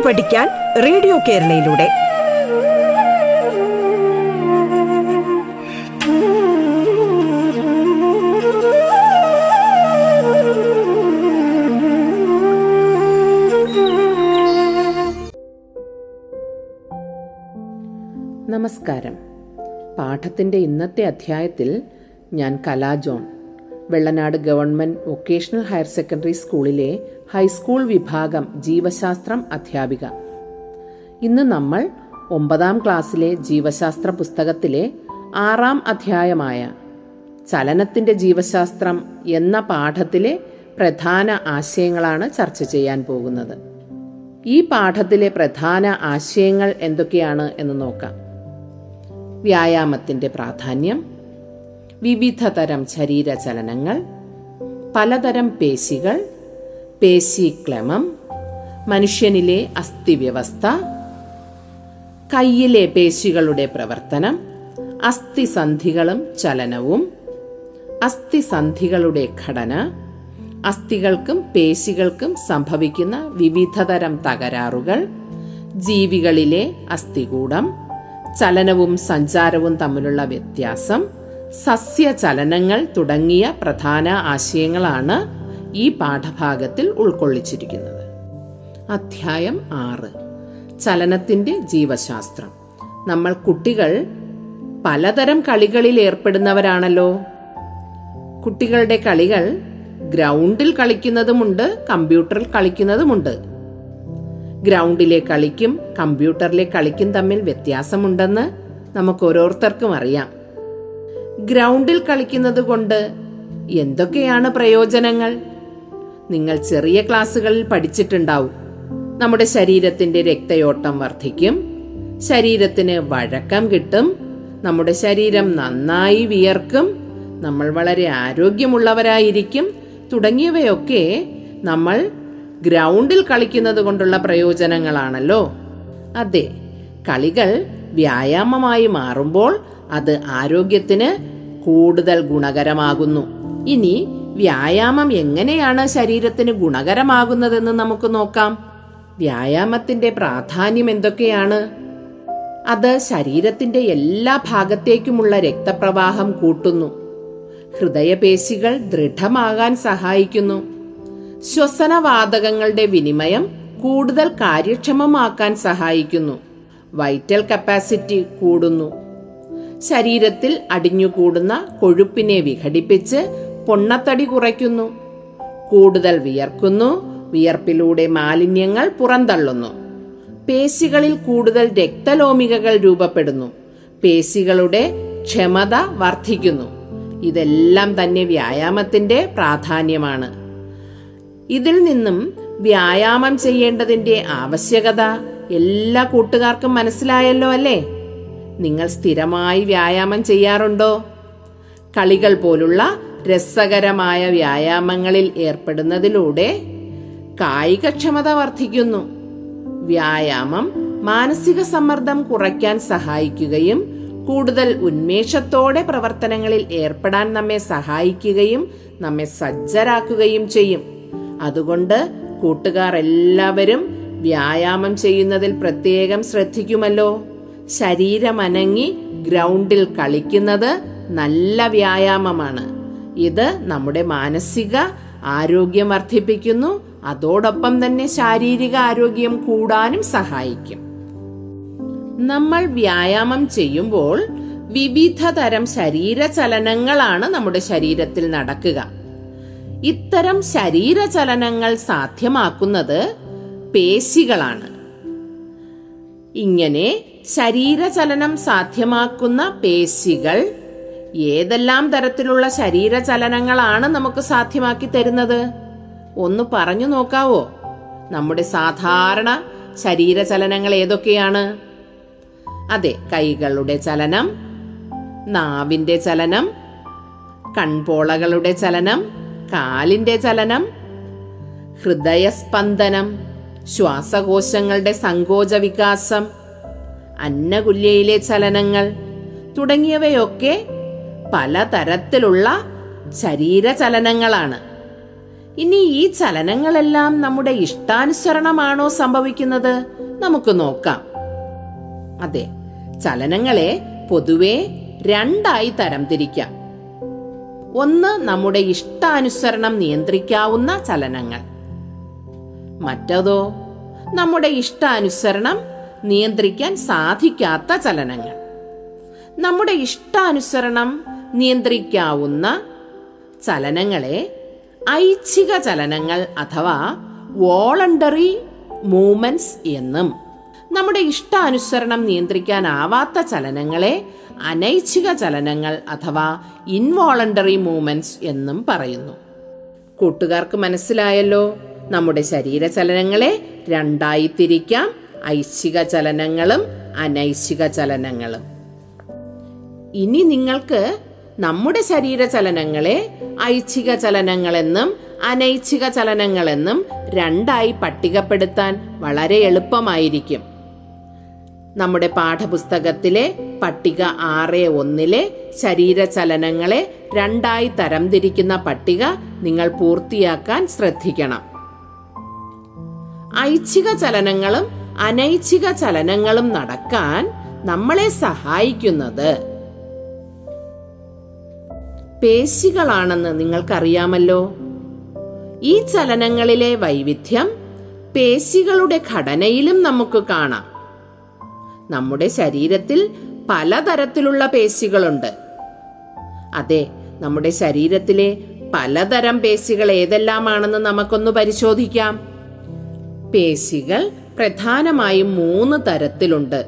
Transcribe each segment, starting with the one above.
പാട്ട് പഠിക്കാൻ റേഡിയോ കേരളയിലൂടെ. നമസ്കാരം. പാഠത്തിന്റെ ഇന്നത്തെ അധ്യായത്തിൽ ഞാൻ Kalajohn Vellanad government vocational higher secondary സ്കൂളിലെ ഹൈസ്കൂൾ വിഭാഗം ജീവശാസ്ത്രം അധ്യാപിക. ഇന്ന് നമ്മൾ ഒമ്പതാം ക്ലാസ്സിലെ ജീവശാസ്ത്ര പുസ്തകത്തിലെ ആറാം അധ്യായമായ ചലനത്തിന്റെ ജീവശാസ്ത്രം എന്ന പാഠത്തിലെ പ്രധാന ആശയങ്ങളാണ് ചർച്ച ചെയ്യാൻ പോകുന്നത്. ഈ പാഠത്തിലെ പ്രധാന ആശയങ്ങൾ എന്തൊക്കെയാണ് എന്ന് നോക്കാം. വ്യായാമത്തിന്റെ പ്രാധാന്യം വിവിധ തരം ശരീരചലനങ്ങൾ പലതരം പേശികൾ പേശിക്ലമം മനുഷ്യനിലെ അസ്ഥിവ്യവസ്ഥ കയ്യിലെ പേശികളുടെ പ്രവർത്തനം അസ്ഥിസന്ധികളും ചലനവും അസ്ഥിസന്ധികളുടെ ഘടന അസ്ഥികൾക്കും പേശികൾക്കും സംഭവിക്കുന്ന വിവിധതരം തകരാറുകൾ ജീവികളിലെ അസ്ഥികൂടം ചലനവും സഞ്ചാരവും തമ്മിലുള്ള വ്യത്യാസം സസ്യചലനങ്ങൾ തുടങ്ങിയ പ്രധാന ആശയങ്ങളാണ് ഈ പാഠഭാഗത്തിൽ ഉൾക്കൊള്ളിച്ചിരിക്കുന്നത്. അധ്യായം ആറ്. ചലനത്തിന്റെ ജീവശാസ്ത്രം. നമ്മൾ കുട്ടികൾ പലതരം കളികളിൽ ഏർപ്പെടുന്നവരാണല്ലോ. കുട്ടികളുടെ കളികൾ ഗ്രൗണ്ടിൽ കളിക്കുന്നതുമുണ്ട് കമ്പ്യൂട്ടറിൽ കളിക്കുന്നതുമുണ്ട്. ഗ്രൗണ്ടിലെ കളിക്കും കമ്പ്യൂട്ടറിലെ കളിക്കും തമ്മിൽ വ്യത്യാസമുണ്ടെന്ന് നമുക്ക് ഓരോരുത്തർക്കും അറിയാം. ഗ്രൗണ്ടിൽ കളിക്കുന്നത് കൊണ്ട് എന്തൊക്കെയാണ് പ്രയോജനങ്ങൾ? നിങ്ങൾ ചെറിയ ക്ലാസ്സുകളിൽ പഠിച്ചിട്ടുണ്ടാവും. നമ്മുടെ ശരീരത്തിന്റെ രക്തയോട്ടം വർദ്ധിക്കും. ശരീരത്തിന് വഴക്കം കിട്ടും. നമ്മുടെ ശരീരം നന്നായി വിയർക്കും. നമ്മൾ വളരെ ആരോഗ്യമുള്ളവരായിരിക്കും. തുടങ്ങിയവയൊക്കെ നമ്മൾ ഗ്രൗണ്ടിൽ കളിക്കുന്നത് കൊണ്ടുള്ള പ്രയോജനങ്ങളാണല്ലോ. അതെ കളികൾ വ്യായാമമായി മാറുമ്പോൾ അത് ആരോഗ്യത്തിന് കൂടുതൽ ഗുണകരമാകുന്നു. ഇനി വ്യായാമം എങ്ങനെയാണ് ശരീരത്തിന് ഗുണകരമാകുന്നതെന്ന് നമുക്ക് നോക്കാം. വ്യായാമത്തിന്റെ പ്രാധാന്യം എന്തൊക്കെയാണ്? അത് ശരീരത്തിന്റെ എല്ലാ ഭാഗത്തേക്കുമുള്ള രക്തപ്രവാഹം കൂട്ടുന്നു. ഹൃദയപേശികൾ ദൃഢമാകാൻ സഹായിക്കുന്നു. ശ്വസനവാതകങ്ങളുടെ വിനിമയം കൂടുതൽ കാര്യക്ഷമമാക്കാൻ സഹായിക്കുന്നു. വൈറ്റൽ കപ്പാസിറ്റി കൂടുന്നു. ശരീരത്തിൽ അടിഞ്ഞുകൂടുന്ന കൊഴുപ്പിനെ വിഘടിപ്പിച്ച് പൊണ്ണത്തടി കുറയ്ക്കുന്നു. കൂടുതൽ വിയർക്കുന്നു വിയർപ്പിലൂടെ മാലിന്യങ്ങൾ പുറന്തള്ളുന്നു. പേശികളിൽ കൂടുതൽ രക്തലോമികകൾ രൂപപ്പെടുന്നു. പേശികളുടെ ക്ഷമത വർദ്ധിക്കുന്നു. ഇതെല്ലാം തന്നെ വ്യായാമത്തിന്റെ പ്രാധാന്യമാണ്. ഇതിൽ നിന്നും വ്യായാമം ചെയ്യേണ്ടതിന്റെ ആവശ്യകത എല്ലാ കൂട്ടുകാർക്കും മനസ്സിലായല്ലോ അല്ലേ? നിങ്ങൾ സ്ഥിരമായി വ്യായാമം ചെയ്യാറുണ്ടോ? കളികൾ പോലുള്ള രസകരമായ വ്യായാമങ്ങളിൽ ഏർപ്പെടുന്നതിലൂടെ കായികക്ഷമത വർദ്ധിക്കുന്നു. വ്യായാമം മാനസിക സമ്മർദ്ദം കുറയ്ക്കാൻ സഹായിക്കുകയും കൂടുതൽ ഉന്മേഷത്തോടെ പ്രവർത്തനങ്ങളിൽ ഏർപ്പെടാൻ നമ്മെ സഹായിക്കുകയും നമ്മെ സജ്ജരാക്കുകയും ചെയ്യും. അതുകൊണ്ട് കൂട്ടുകാർ എല്ലാവരും വ്യായാമം ചെയ്യുന്നതിൽ പ്രത്യേകം ശ്രദ്ധിക്കുമല്ലോ. ശരീരമനങ്ങി ഗ്രൗണ്ടിൽ കളിക്കുന്നത് നല്ല വ്യായാമമാണ്. ഇത് നമ്മുടെ മാനസിക ആരോഗ്യം വർദ്ധിപ്പിക്കുന്നു. അതോടൊപ്പം തന്നെ ശാരീരിക ആരോഗ്യം കൂടാനും സഹായിക്കും. നമ്മൾ വ്യായാമം ചെയ്യുമ്പോൾ വിവിധ തരം ശരീരചലനങ്ങളാണ് നമ്മുടെ ശരീരത്തിൽ നടക്കുക. ഇത്തരം ശരീര ചലനങ്ങൾ സാധ്യമാക്കുന്നത് പേശികളാണ്. ഇങ്ങനെ ശരീരചലനം സാധ്യമാക്കുന്ന പേശികൾ ഏതെല്ലാം തരത്തിലുള്ള ശരീരചലനങ്ങളാണ് നമുക്ക് സാധ്യമാക്കി തരുന്നത്? ഒന്ന് പറഞ്ഞു നോക്കാവോ? നമ്മുടെ സാധാരണ ശരീരചലനങ്ങൾ ഏതൊക്കെയാണ്? അതെ കൈകളുടെ ചലനം നാവിന്റെ ചലനം കൺപോളകളുടെ ചലനം കാലിന്റെ ചലനം ഹൃദയസ്പന്ദനം. ശ്വാസകോശങ്ങളുടെ സങ്കോച വികാസം അന്നകുല്യയിലെ ചലനങ്ങൾ തുടങ്ങിയവയൊക്കെ പലതരത്തിലുള്ള ശരീരചലനങ്ങളാണ്. ഇനി ഈ ചലനങ്ങളെല്ലാം നമ്മുടെ ഇഷ്ടാനുസരണമാണോ സംഭവിക്കുന്നത്? നമുക്ക് നോക്കാം. അതെ ചലനങ്ങളെ പൊതുവെ രണ്ടായി തരംതിരിക്കാം. ഒന്ന് നമ്മുടെ ഇഷ്ടാനുസരണം നിയന്ത്രിക്കാവുന്ന ചലനങ്ങൾ. മറ്റതോ? നമ്മുടെ ഇഷ്ടാനുസരണം നിയന്ത്രിക്കാൻ സാധിക്കാത്ത ചലനങ്ങൾ. നമ്മുടെ ഇഷ്ടാനുസരണം നിയന്ത്രിക്കാവുന്ന ചലനങ്ങളെ ഐച്ഛിക ചലനങ്ങൾ അഥവാ വോളണ്ടറി മൂവ്മെന്റ്സ് എന്നും. നമ്മുടെ ഇഷ്ടാനുസരണം നിയന്ത്രിക്കാനാവാത്ത ചലനങ്ങളെ അനൈച്ഛിക ചലനങ്ങൾ അഥവാ ഇൻവോളണ്ടറി മൂവ്മെന്റ്സ് എന്നും പറയുന്നു. കൂട്ടുകാർക്ക് മനസ്സിലായല്ലോ? നമ്മുടെ ശരീര ചലനങ്ങളെ രണ്ടായി തിരിക്കാം ഐച്ഛിക ചലനങ്ങളും അനൈച്ഛിക ചലനങ്ങളും. ഇനി നിങ്ങൾക്ക് നമ്മുടെ ശരീര ചലനങ്ങളെ ഐച്ഛിക ചലനങ്ങളെന്നും അനൈച്ഛിക ചലനങ്ങളെന്നും രണ്ടായി പട്ടികപ്പെടുത്താൻ വളരെ എളുപ്പമായിരിക്കും. നമ്മുടെ പാഠപുസ്തകത്തിലെ പട്ടിക ആറ് ഒന്നിലെ ശരീര ചലനങ്ങളെ രണ്ടായി തരംതിരിക്കുന്ന പട്ടിക നിങ്ങൾ പൂർത്തിയാക്കാൻ ശ്രദ്ധിക്കണം. ഐച്ഛിക ചലനങ്ങളും അനൈച്ഛിക ചലനങ്ങളും നടക്കാൻ നമ്മളെ സഹായിക്കുന്നത്. പേശികളാണെന്ന് നിങ്ങൾക്കറിയാമല്ലോ. ഈ ചലനങ്ങളിലെ വൈവിധ്യം പേശികളുടെ ഘടനയിലും നമുക്ക് കാണാം. നമ്മുടെ ശരീരത്തിൽ പലതരത്തിലുള്ള പേശികളുണ്ട്. അതെ നമ്മുടെ ശരീരത്തിലെ പലതരം പേശികൾ ഏതെല്ലാമാണെന്ന് നമുക്കൊന്ന് പരിശോധിക്കാം. പേശികൾ പ്രധാനമായും മൂന്ന് തരത്തിലുണ്ട്.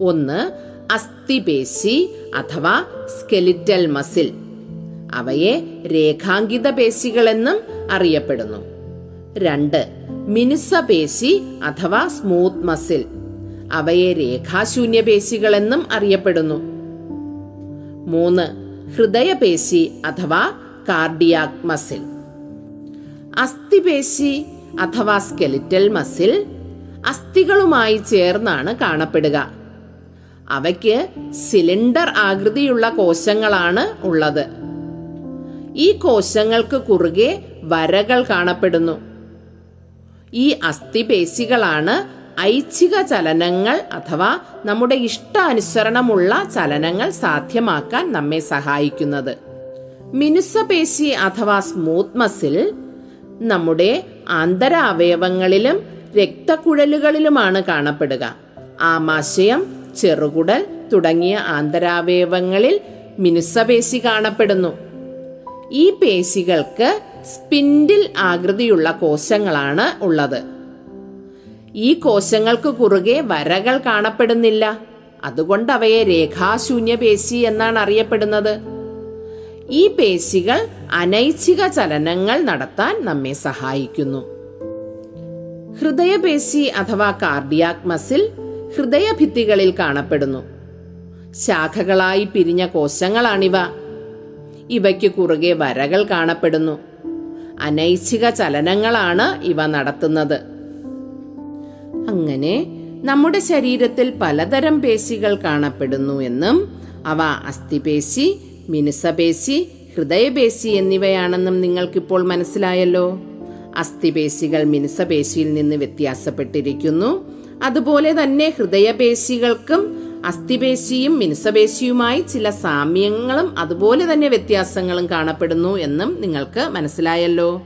ഒന്ന് അസ്ഥിപേശി അഥവാ സ്കെലിറ്റൽ മസിൽ. അവയെ രേഖാങ്കിത പേശികളെന്നും അറിയപ്പെടുന്നു. രണ്ട് മിനുസപേശി അഥവാ സ്മൂത്ത് മസിൽ. അവയെ രേഖാശൂന്യ പേശികളെന്നും അറിയപ്പെടുന്നു. മൂന്ന് ഹൃദയപേശി അഥവാ കാർഡിയാക് മസിൽ. അസ്ഥിപേശി അഥവാ സ്കെലിറ്റൽ മസിൽ അസ്ഥികളുമായി ചേർന്നാണ് കാണപ്പെടുക. അവയ്ക്ക് സിലിണ്ടർ ആകൃതിയുള്ള കോശങ്ങളാണ് ഉള്ളത്. ഈ കോശങ്ങൾക്ക് കുറുകെ വരകൾ കാണപ്പെടുന്നു. ഈ അസ്ഥിപേശികളാണ് ഐച്ഛിക ചലനങ്ങൾ അഥവാ നമ്മുടെ ഇഷ്ടാനുസരണമുള്ള ചലനങ്ങൾ സാധ്യമാക്കാൻ നമ്മെ സഹായിക്കുന്നത്. മിനുസപേശി അഥവാ സ്മൂത്ത് മസിൽ നമ്മുടെ ആന്തരാവയവങ്ങളിലും രക്തക്കുഴലുകളിലുമാണ് കാണപ്പെടുക. ആമാശയം ചെറുകുടൽ തുടങ്ങിയ ആന്തരാവയവങ്ങളിൽ മിനുസപേശി കാണപ്പെടുന്നു. ഈ പേശികൾക്ക് സ്പിൻഡിൽ ആകൃതിയുള്ള കോശങ്ങളാണ് ഉള്ളത്. ഈ കോശങ്ങൾക്ക് കുറുകെ വരകൾ കാണപ്പെടുന്നില്ല. അതുകൊണ്ട് അവയെ രേഖാശൂന്യ പേശി എന്നാണ് അറിയപ്പെടുന്നത്. ഈ പേശികൾ അനൈച്ഛിക ചലനങ്ങൾ നടത്താൻ നമ്മെ സഹായിക്കുന്നു. ഹൃദയപേശി അഥവാ കാർഡിയാക് മസിൽ ഹൃദയഭിത്തികളിൽ കാണപ്പെടുന്നു. ശാഖകളായി പിരിഞ്ഞ കോശങ്ങളാണിവ. ഇവയ്ക്ക് കുറുകെ വരകൾ കാണപ്പെടുന്നു. അനൈച്ഛിക ചലനങ്ങളാണ് ഇവ നടത്തുന്നത്. അങ്ങനെ നമ്മുടെ ശരീരത്തിൽ പലതരം പേശികൾ കാണപ്പെടുന്നു എന്നും അവ അസ്ഥിപേശി മിനുസപേശി ഹൃദയപേശി എന്നിവയാണെന്നും നിങ്ങൾക്കിപ്പോൾ മനസ്സിലായല്ലോ. അസ്ഥിപേശികൾ മിനുസപേശിയിൽ നിന്ന് വ്യത്യാസപ്പെട്ടിരിക്കുന്നു. അതുപോലെ തന്നെ ഹൃദയപേശികൾക്കും അസ്ഥിപേശിയും മിനുസപേശിയുമായി ചില സാമ്യങ്ങളും അതുപോലെ തന്നെ വ്യത്യാസങ്ങളും കാണപ്പെടുന്നു എന്നും നിങ്ങൾക്ക് മനസ്സിലായല്ലോ.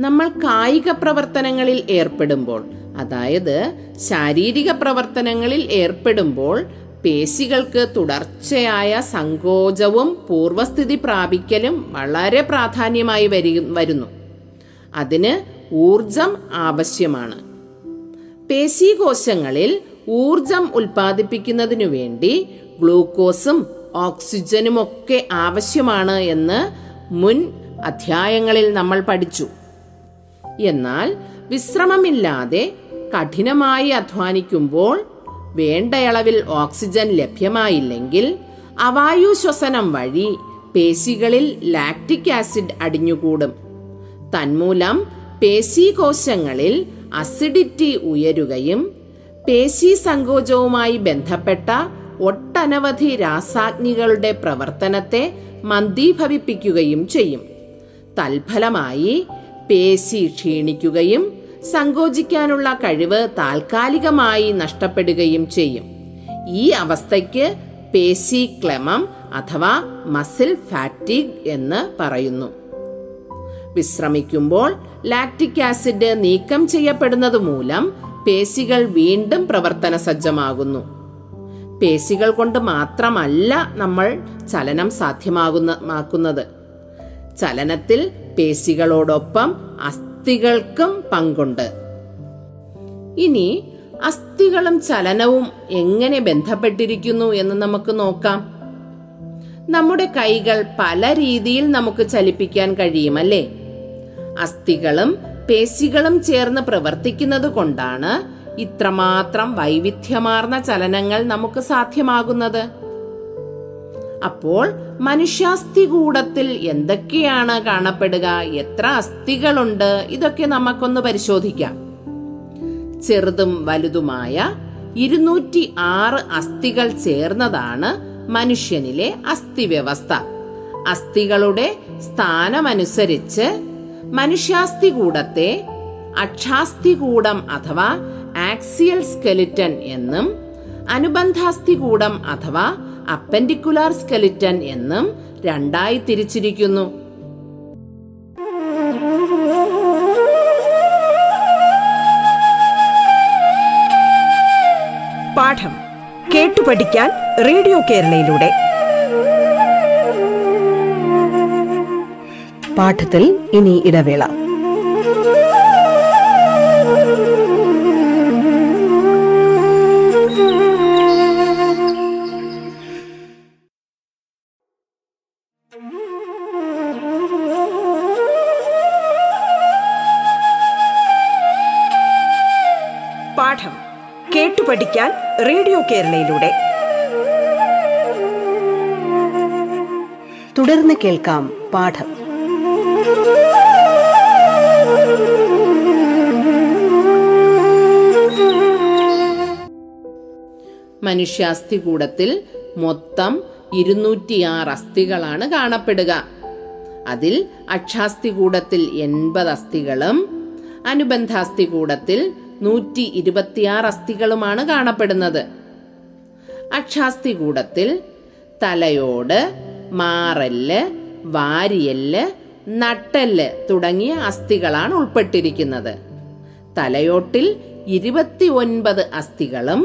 നമ്മൾ കായിക പ്രവർത്തനങ്ങളിൽ ഏർപ്പെടുമ്പോൾ അതായത് ശാരീരിക പ്രവർത്തനങ്ങളിൽ ഏർപ്പെടുമ്പോൾ പേശികൾക്ക് തുടർച്ചയായ സങ്കോചവും പൂർവസ്ഥിതി പ്രാപിക്കലും വളരെ പ്രാധാന്യമായി വരി വരുന്നു. അതിന് ഊർജം ആവശ്യമാണ്. പേശീകോശങ്ങളിൽ ഊർജം ഉൽപ്പാദിപ്പിക്കുന്നതിനു വേണ്ടി ഗ്ലൂക്കോസും ഓക്സിജനും ഒക്കെ ആവശ്യമാണ് എന്ന് മുൻ അധ്യായങ്ങളിൽ നമ്മൾ പഠിച്ചു. എന്നാൽ വിശ്രമമില്ലാതെ കഠിനമായി അധ്വാനിക്കുമ്പോൾ വേണ്ടയളവിൽ ഓക്സിജൻ ലഭ്യമായില്ലെങ്കിൽ അവായു ശ്വസനം വഴി പേശികളിൽ ലാക്റ്റിക് ആസിഡ് അടിഞ്ഞുകൂടും. തന്മൂലം പേശീകോശങ്ങളിൽ അസിഡിറ്റി ഉയരുകയും പേശി സങ്കോചവുമായി ബന്ധപ്പെട്ട ഒട്ടനവധി രാസാഗ്നികളുടെ പ്രവർത്തനത്തെ മന്ദീഭവിപ്പിക്കുകയും ചെയ്യും. തൽഫലമായി പേശി ക്ഷീണിക്കുകയും സങ്കോചിക്കാനുള്ള കഴിവ് താൽക്കാലികമായി നഷ്ടപ്പെടുകയും ചെയ്യും. ഈ അവസ്ഥയ്ക്ക് പേശി ക്ലമം അഥവാ മസിൽ ഫാറ്റിക് എന്ന് പറയുന്നു. വിശ്രമിക്കുമ്പോൾ ലാക്റ്റിക് ആസിഡ് നീക്കം ചെയ്യപ്പെടുന്നത് മൂലം പേശികൾ വീണ്ടും പ്രവർത്തന സജ്ജമാകുന്നു പേശികൾ കൊണ്ട് മാത്രമല്ല നമ്മൾ ചലനം സാധ്യമാകുന്ന ചലനത്തിൽ പേശികളോടൊപ്പം അസ്ഥികൾക്കും പങ്കുണ്ട്. ഇനി അസ്ഥികളും ചലനവും എങ്ങനെ ബന്ധപ്പെട്ടിരിക്കുന്നു എന്ന് നമുക്ക് നോക്കാം. നമ്മുടെ കൈകൾ പല രീതിയിൽ നമുക്ക് ചലിപ്പിക്കാൻ കഴിയും കഴിയുമല്ലേ? അസ്ഥികളും പേശികളും ചേർന്ന് പ്രവർത്തിക്കുന്നത് കൊണ്ടാണ് ഇത്രമാത്രം വൈവിധ്യമാർന്ന ചലനങ്ങൾ നമുക്ക് സാധ്യമാകുന്നത്. അപ്പോൾ മനുഷ്യാസ്ഥികൂടത്തിൽ എന്തൊക്കെയാണ് കാണപ്പെടുക? എത്ര അസ്ഥികളുണ്ട്? ഇതൊക്കെ നമുക്കൊന്ന് പരിശോധിക്കാം. ചെറുതും വലുതുമായ ഇരുന്നൂറ്റി ആറ് അസ്ഥികൾ ചേർന്നതാണ് മനുഷ്യനിലെ അസ്ഥിവ്യവസ്ഥ. അസ്ഥികളുടെ സ്ഥാനമനുസരിച്ച് മനുഷ്യാസ്ഥികൂടത്തെ അക്ഷാസ്ഥികൂടം അഥവാ ആക്സിയൽ സ്കെലിറ്റൻ എന്നും അനുബന്ധാസ്ഥികൂടം അഥവാ അപ്പൻഡിക്കുലാർ സ്കെലിറ്റൻ എന്നും രണ്ടായി തിരിച്ചിരിക്കുന്നു. പാഠം കേട്ടു പഠിക്കാൻ റേഡിയോ കേരളയിലൂടെ. പാഠത്തിൽ ഇനി ഇടവേള. പാഠം കേട്ടു പഠിക്കാൻ റേഡിയോ കേരളയിലൂടെ. തുടർന്ന് കേൾക്കാം പാഠം. മനുഷ്യാസ്ഥികൂടത്തിൽ മൊത്തം ഇരുന്നൂറ്റിയാറ് അസ്ഥികളാണ് കാണപ്പെടുക. അതിൽ അക്ഷാസ്ഥികൂടത്തിൽ എൺപത് അസ്ഥികളും അനുബന്ധാസ്ഥികൂടത്തിൽ നൂറ്റി ഇരുപത്തിയാറ് അസ്ഥികളുമാണ് കാണപ്പെടുന്നത്. അക്ഷാസ്ഥികൂടത്തിൽ തലയോട് മാറൽ വാരിയൽ നട്ടൽ തുടങ്ങിയ അസ്ഥികളാണ് ഉൾപ്പെട്ടിരിക്കുന്നത്. തലയോട്ടിൽ ഇരുപത്തി ഒൻപത് അസ്ഥികളും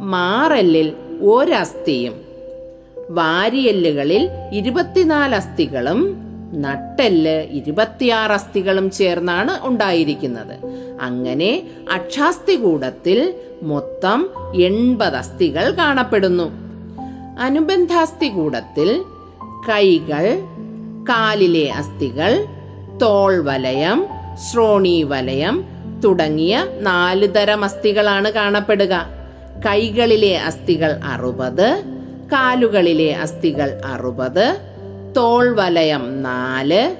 മാറല്ലിൽ ഒരസ്ഥിയും വാരിയല്ലുകളിൽ ഇരുപത്തിനാല് അസ്ഥികളും നട്ടെല്ല് ഇരുപത്തിയാറ് അസ്ഥികളും ചേർന്നാണ് ഉണ്ടായിരിക്കുന്നത്. അങ്ങനെ അക്ഷാസ്ഥികൂടത്തിൽ മൊത്തം എൺപത് അസ്ഥികൾ കാണപ്പെടുന്നു. അനുബന്ധാസ്ഥികൂടത്തിൽ കൈകൾ കാലിലെ അസ്ഥികൾ തോൾവലയം വലയം ശ്രോണി വലയം തുടങ്ങിയ നാല് തരം അസ്ഥികളാണ് കാണപ്പെടുക. കൈകളിലെ അസ്ഥികൾ അറുപത് കാലുകളിലെ അസ്ഥികൾ അറുപത് തോൾ വലയം നാല്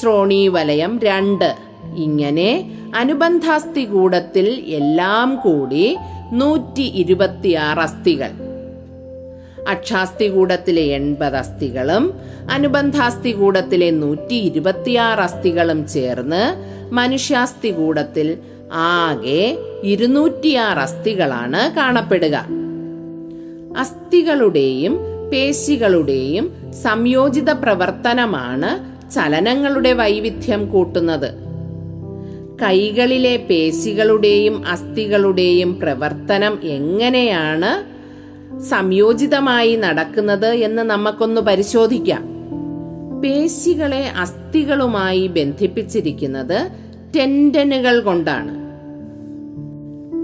ശ്രോണി വലയം രണ്ട്. ഇങ്ങനെ അനുബന്ധാസ്ഥി കൂടത്തിൽ എല്ലാം കൂടി നൂറ്റി ഇരുപത്തിയാറ് അസ്ഥികൾ അക്ഷാസ്ഥികൂടത്തിലെ എൺപത് അസ്ഥികളും അനുബന്ധാസ്ഥികൂടത്തിലെ നൂറ്റി ഇരുപത്തിയാറ് അസ്ഥികളും ചേർന്ന് മനുഷ്യാസ്ഥികൂടത്തിൽ ആകെ ഇരുന്നൂറ്റിയാറ് അസ്ഥികളാണ് കാണപ്പെടുക. അസ്ഥികളുടെയും പേശികളുടെയും സംയോജിത പ്രവർത്തനമാണ് ചലനങ്ങളുടെ വൈവിധ്യം കൂട്ടുന്നത്. കൈകളിലെ പേശികളുടെയും അസ്ഥികളുടെയും പ്രവർത്തനം എങ്ങനെയാണ് സംയോജിതമായി നടക്കുന്നത് എന്ന് നമുക്കൊന്ന് പരിശോധിക്കാം. പേശികളെ അസ്ഥികളുമായി ബന്ധിപ്പിച്ചിരിക്കുന്നത് ടെൻഡനുകൾ കൊണ്ടാണ്.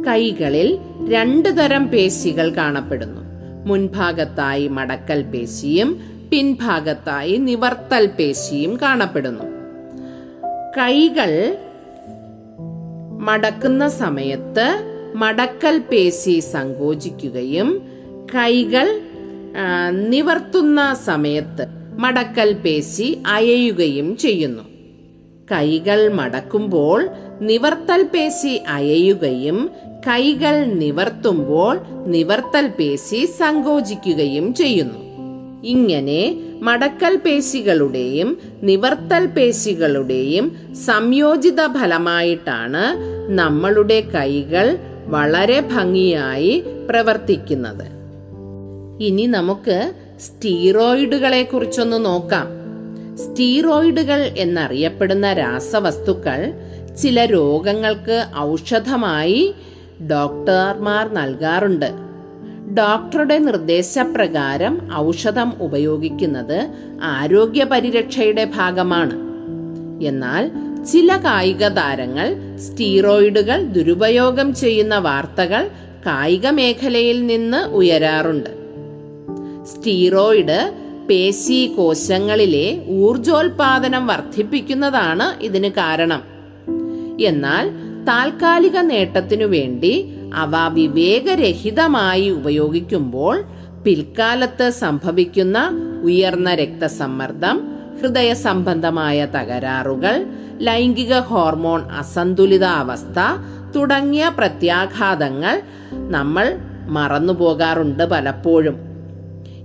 കൈകളിൽ രണ്ടു തരം പേശികൾ കാണപ്പെടുന്നു. മുൻഭാഗത്തായി മടക്കൽ പേശിയും പിൻഭാഗത്തായി നിവർത്തൽ പേശിയും കാണപ്പെടുന്നു. കൈകൾ മടക്കുന്ന സമയത്ത് മടക്കൽ പേശി സങ്കോചിക്കുകയും കൈകൾ നിവർത്തുന്ന സമയത്ത് മടക്കൽ പേശി അയയുകയും ചെയ്യുന്നു. കൈകൾ മടക്കുമ്പോൾ നിവർത്തൽ പേശി അയയുകയും കൈകൾ നിവർത്തുമ്പോൾ നിവർത്തൽ പേശി സങ്കോചിക്കുകയും ചെയ്യുന്നു. ഇങ്ങനെ മടക്കൽ പേശികളുടെയും നിവർത്തൽ പേശികളുടെയും സംയോജിത ഫലമായിട്ടാണ് നമ്മളുടെ കൈകൾ വളരെ ഭംഗിയായി പ്രവർത്തിക്കുന്നത്. ഇനി നമുക്ക് സ്റ്റീറോയിഡുകളെ കുറിച്ചൊന്ന് നോക്കാം. സ്റ്റീറോയിഡുകൾ എന്നറിയപ്പെടുന്ന രാസവസ്തുക്കൾ ചില രോഗങ്ങൾക്ക് ഔഷധമായി ഡോക്ടർമാർ നൽകാറുണ്ട്. ഡോക്ടറുടെ നിർദ്ദേശപ്രകാരം ഔഷധം ഉപയോഗിക്കുന്നത് ആരോഗ്യ പരിരക്ഷയുടെ ഭാഗമാണ്. എന്നാൽ ചില കായിക താരങ്ങൾ സ്റ്റീറോയിഡുകൾ ദുരുപയോഗം ചെയ്യുന്ന വാർത്തകൾ കായിക മേഖലയിൽ നിന്ന് ഉയരാറുണ്ട്. സ്റ്റീറോയിഡ് പേശി കോശങ്ങളിലെ ഊർജോൽപാദനം വർദ്ധിപ്പിക്കുന്നതാണ് ഇതിന് കാരണം. എന്നാൽ താൽക്കാലിക നേട്ടത്തിനു വേണ്ടി അവ വിവേകരഹിതമായി ഉപയോഗിക്കുമ്പോൾ പിൽക്കാലത്ത് സംഭവിക്കുന്ന ഉയർന്ന രക്തസമ്മർദ്ദം ഹൃദയ സംബന്ധമായ തകരാറുകൾ ലൈംഗിക ഹോർമോൺ അസന്തുലിതാവസ്ഥ തുടങ്ങിയ പ്രത്യാഘാതങ്ങൾ നമ്മൾ മറന്നുപോകാറുണ്ട് പലപ്പോഴും.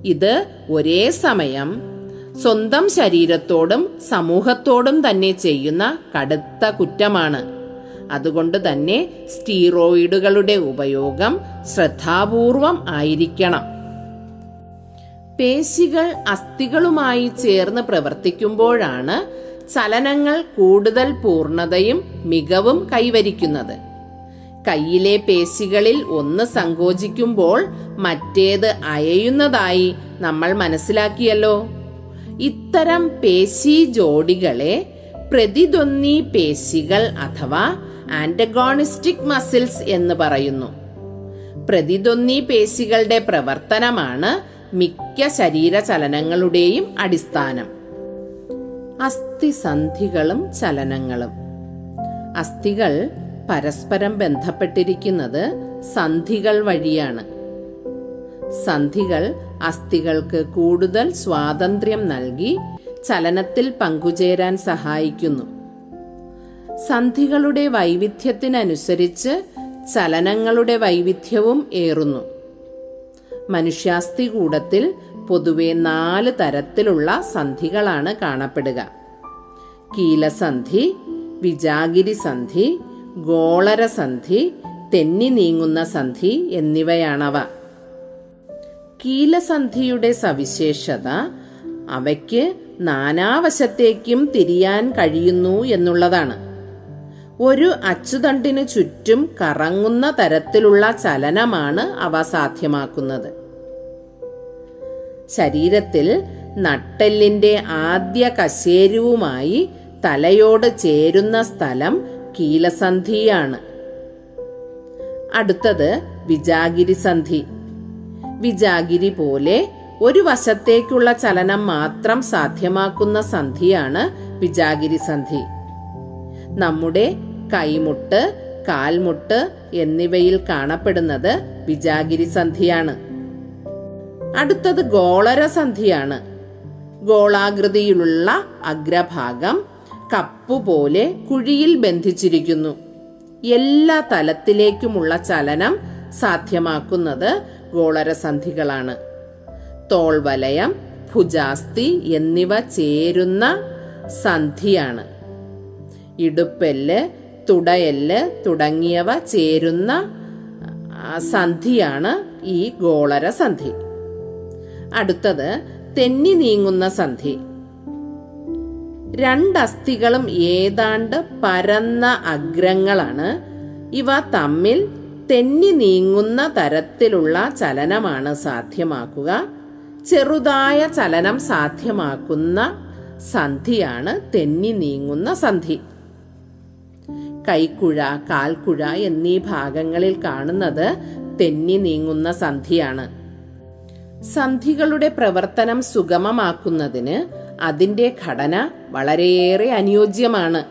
ഇത് ഒരേ സമയം സ്വന്തം ശരീരത്തോടും സമൂഹത്തോടും തന്നെ ചെയ്യുന്ന കടുത്ത കുറ്റമാണ്. അതുകൊണ്ട് തന്നെ സ്റ്റീറോയിഡുകളുടെ ഉപയോഗം ശ്രദ്ധാപൂർവം ആയിരിക്കണം. പേശികൾ അസ്ഥികളുമായി ചേർന്ന് പ്രവർത്തിക്കുമ്പോഴാണ് ചലനങ്ങൾ കൂടുതൽ പൂർണതയും മികവും കൈവരിക്കുന്നത്. കയ്യിലെ പേശികളിൽ ഒന്ന് സങ്കോചിക്കുമ്പോൾ മറ്റേത് അയയുന്നതായി നമ്മൾ മനസ്സിലാക്കിയല്ലോ. ഇത്തരം പേശി ജോഡികളെ പ്രതിദ്വന്നി പേശികൾ അഥവാ ആന്റഗോണിസ്റ്റിക് മസിൽസ് എന്ന് പറയുന്നു. പ്രതിദ്വന്ദി പേശികളുടെ പ്രവർത്തനമാണ് മിക്ക ശരീര ചലനങ്ങളുടെയും അടിസ്ഥാനം. അസ്ഥിസന്ധികളും ചലനങ്ങളും. അസ്ഥികൾ പരസ്പരം ബന്ധപ്പെട്ടിരിക്കുന്നത് സന്ധികൾ വഴിയാണ്. സന്ധികൾ അസ്ഥികൾക്ക് കൂടുതൽ സ്വാതന്ത്ര്യം നൽകി ചലനത്തിൽ പങ്കുചേരാൻ സഹായിക്കുന്നു. സന്ധികളുടെ വൈവിധ്യത്തിനനുസരിച്ച് ചലനങ്ങളുടെ വൈവിധ്യവും ഏറുന്നു. മനുഷ്യാസ്ഥി കൂടത്തിൽ പൊതുവെ നാല് തരത്തിലുള്ള സന്ധികളാണ് കാണപ്പെടുക. കീലസന്ധി വിജാഗിരി സന്ധി ഗോളരസന്ധി തെന്നി നീങ്ങുന്ന സന്ധി എന്നിവയാണവ. കീലസന്ധിയുടെ സവിശേഷത അവയ്ക്ക് നാനാവശത്തേക്കും തിരിയാൻ കഴിയുന്നു എന്നുള്ളതാണ്. ഒരു അച്ചുതണ്ടിനു ചുറ്റും കറങ്ങുന്ന തരത്തിലുള്ള ചലനമാണ് അവ സാധ്യമാക്കുന്നത്. ശരീരത്തിൽ നട്ടെല്ലിന്റെ ആദ്യ കശേരുവുമായി തലയോട് ചേരുന്ന സ്ഥലം കീലസന്ധിയാണ്. അടുത്തത് വിജാഗിരി സന്ധി വിജാഗിരി പോലെ ഒരു വശത്തേക്കുള്ള ചലനം മാത്രം സാധ്യമാക്കുന്ന സന്ധിയാണ് വിജാഗിരി സന്ധി നമ്മുടെ കൈമുട്ട് കാൽമുട്ട് എന്നിവയിൽ കാണപ്പെടുന്നത് വിജാഗിരി സന്ധിയാണ്. അടുത്തത് ഗോളര സന്ധിയാണ്. ഗോളാകൃതിയിലുള്ള അഗ്രഭാഗം കപ്പുപോലെ കുഴിയിൽ ബന്ധിച്ചിരിക്കുന്നു. എല്ലാ തലത്തിലേക്കുമുള്ള ചലനം സാധ്യമാക്കുന്നത് ഗോളരസന്ധികളാണ് തോൾവലയം ഭുജാസ്തി എന്നിവ ചേരുന്ന സന്ധിയാണ്. ഇടുപ്പെല്ല് തുടയെല്ല് തുടങ്ങിയവ ചേരുന്ന സന്ധിയാണ് ഈ ഗോളര സന്ധി. അടുത്തത് തെന്നി നീങ്ങുന്ന സന്ധി. രണ്ടസ്ഥികളും ഏതാണ്ട് പരന്ന അഗ്രങ്ങളാണ്. ഇവ തമ്മിൽ തെന്നി നീങ്ങുന്ന തരത്തിലുള്ള ചലനമാണ് സാധ്യമാക്കുക. ചെറുതായ ചലനം സാധ്യമാക്കുന്ന സന്ധിയാണ് തെന്നി നീങ്ങുന്ന സന്ധി. കൈക്കുഴ കാൽക്കുഴ എന്നീ ഭാഗങ്ങളിൽ കാണുന്നത് തെന്നി നീങ്ങുന്ന സന്ധിയാണ്. സന്ധികളുടെ പ്രവർത്തനം സുഗമമാക്കുന്നതിന് അതിന്റെ ഘടന വളരെയേറെ അനുയോജ്യമാണ്.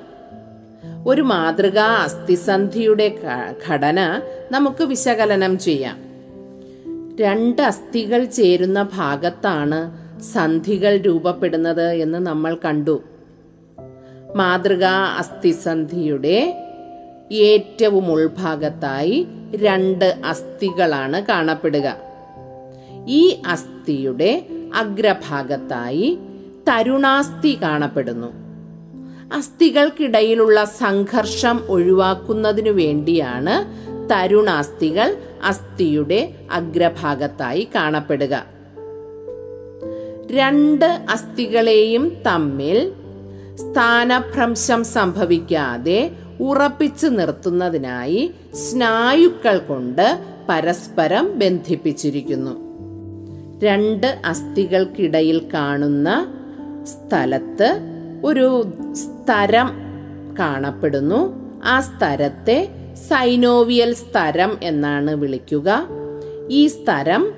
ഒരു മാതൃകാ അസ്ഥിസന്ധിയുടെ ഘടന നമുക്ക് വിശകലനം ചെയ്യാം. രണ്ട് അസ്ഥികൾ ചേരുന്ന ഭാഗത്താണ് സന്ധികൾ രൂപപ്പെടുന്നത് എന്ന് നമ്മൾ കണ്ടു. മാതൃകാ അസ്ഥിസന്ധിയുടെ ഏറ്റവും ഉൾഭാഗത്തായി രണ്ട് അസ്ഥികളാണ് കാണപ്പെടുക. ഈ അസ്ഥിയുടെ അഗ്രഭാഗത്തായി തരുണാസ്ഥി കാണപ്പെടുന്നു. അസ്ഥികൾക്കിടയിലുള്ള സംഘർഷം ഒഴിവാക്കുന്നതിനു വേണ്ടിയാണ് തരുണാസ്ഥികൾ അസ്ഥിയുടെ അഗ്രഭാഗത്തായി കാണപ്പെടുക. രണ്ട് അസ്ഥികളെയും തമ്മിൽ സ്ഥാനഭ്രംശം സംഭവിക്കാതെ ഉറപ്പിച്ചു നിർത്തുന്നതിനായി സ്നായുക്കൾ കൊണ്ട് പരസ്പരം ബന്ധിപ്പിച്ചിരിക്കുന്നു. രണ്ട് അസ്ഥികൾക്കിടയിൽ കാണുന്ന സ്ഥലത്ത് ഒരു സ്തരം കാണപ്പെടുന്നു. ആ സ്തരത്തെ സൈനോവിയൽ സ്തരം എന്നാണ് വിളിക്കുക. ഈ സ്തരം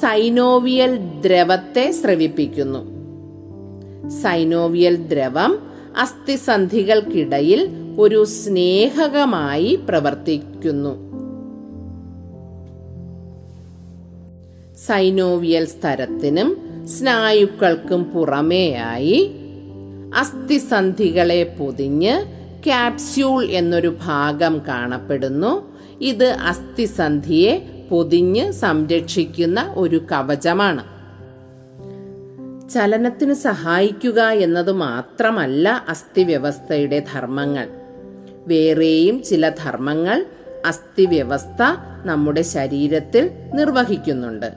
സൈനോവിയൽ ദ്രവത്തെ സ്രവിപ്പിക്കുന്നു. സൈനോവിയൽ ദ്രവം അസ്ഥിസന്ധികൾക്കിടയിൽ ഒരു സ്നേഹകമായി പ്രവർത്തിക്കുന്നു. സൈനോവിയൽ സ്ഥലത്തിനും സ്നായുക്കൾക്കും പുറമേയായി അസ്ഥിസന്ധികളെ പൊതിഞ്ഞ് ക്യാപ്സ്യൂൾ എന്നൊരു ഭാഗം കാണപ്പെടുന്നു. ഇത് അസ്ഥിസന്ധിയെ പൊതിഞ്ഞ് സംരക്ഷിക്കുന്ന ഒരു കവചമാണ്. ചലനത്തിന് സഹായിക്കുക എന്നത് മാത്രമല്ല അസ്ഥിവ്യവസ്ഥയുടെ ധർമ്മങ്ങൾ. വേറെയും ചില ധർമ്മങ്ങൾ അസ്ഥിവ്യവസ്ഥ നമ്മുടെ ശരീരത്തിൽ നിർവഹിക്കുന്നുണ്ട്.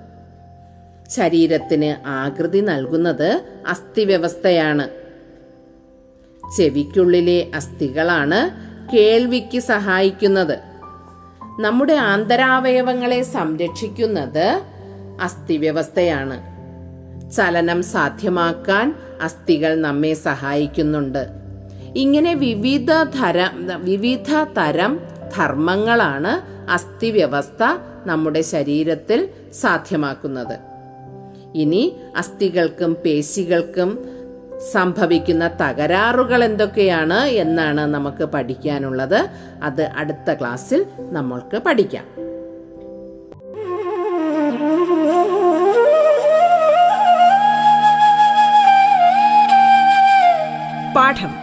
ശരീരത്തിന് ആകൃതി നൽകുന്നത് അസ്ഥിവ്യവസ്ഥയാണ്. ചെവിക്കുള്ളിലെ അസ്ഥികളാണ് കേൾവിക്ക് സഹായിക്കുന്നത്. നമ്മുടെ ആന്തരാവയവങ്ങളെ സംരക്ഷിക്കുന്നത് അസ്ഥിവ്യവസ്ഥയാണ്. ചലനം സാധ്യമാക്കാൻ അസ്ഥികൾ നമ്മെ സഹായിക്കുന്നുണ്ട്. ഇങ്ങനെ വിവിധ തരം വിവിധ തരം ധർമ്മങ്ങളാണ് അസ്ഥിവ്യവസ്ഥ നമ്മുടെ ശരീരത്തിൽ സാധ്യമാക്കുന്നത്. ഇനി അസ്ഥികൾക്കും പേശികൾക്കും സംഭവിക്കുന്ന തകരാറുകൾ എന്തൊക്കെയാണ് എന്നാണ് നമുക്ക് പഠിക്കാനുള്ളത്. അത് അടുത്ത ക്ലാസ്സിൽ നമ്മൾക്ക് പഠിക്കാം. പാഠം.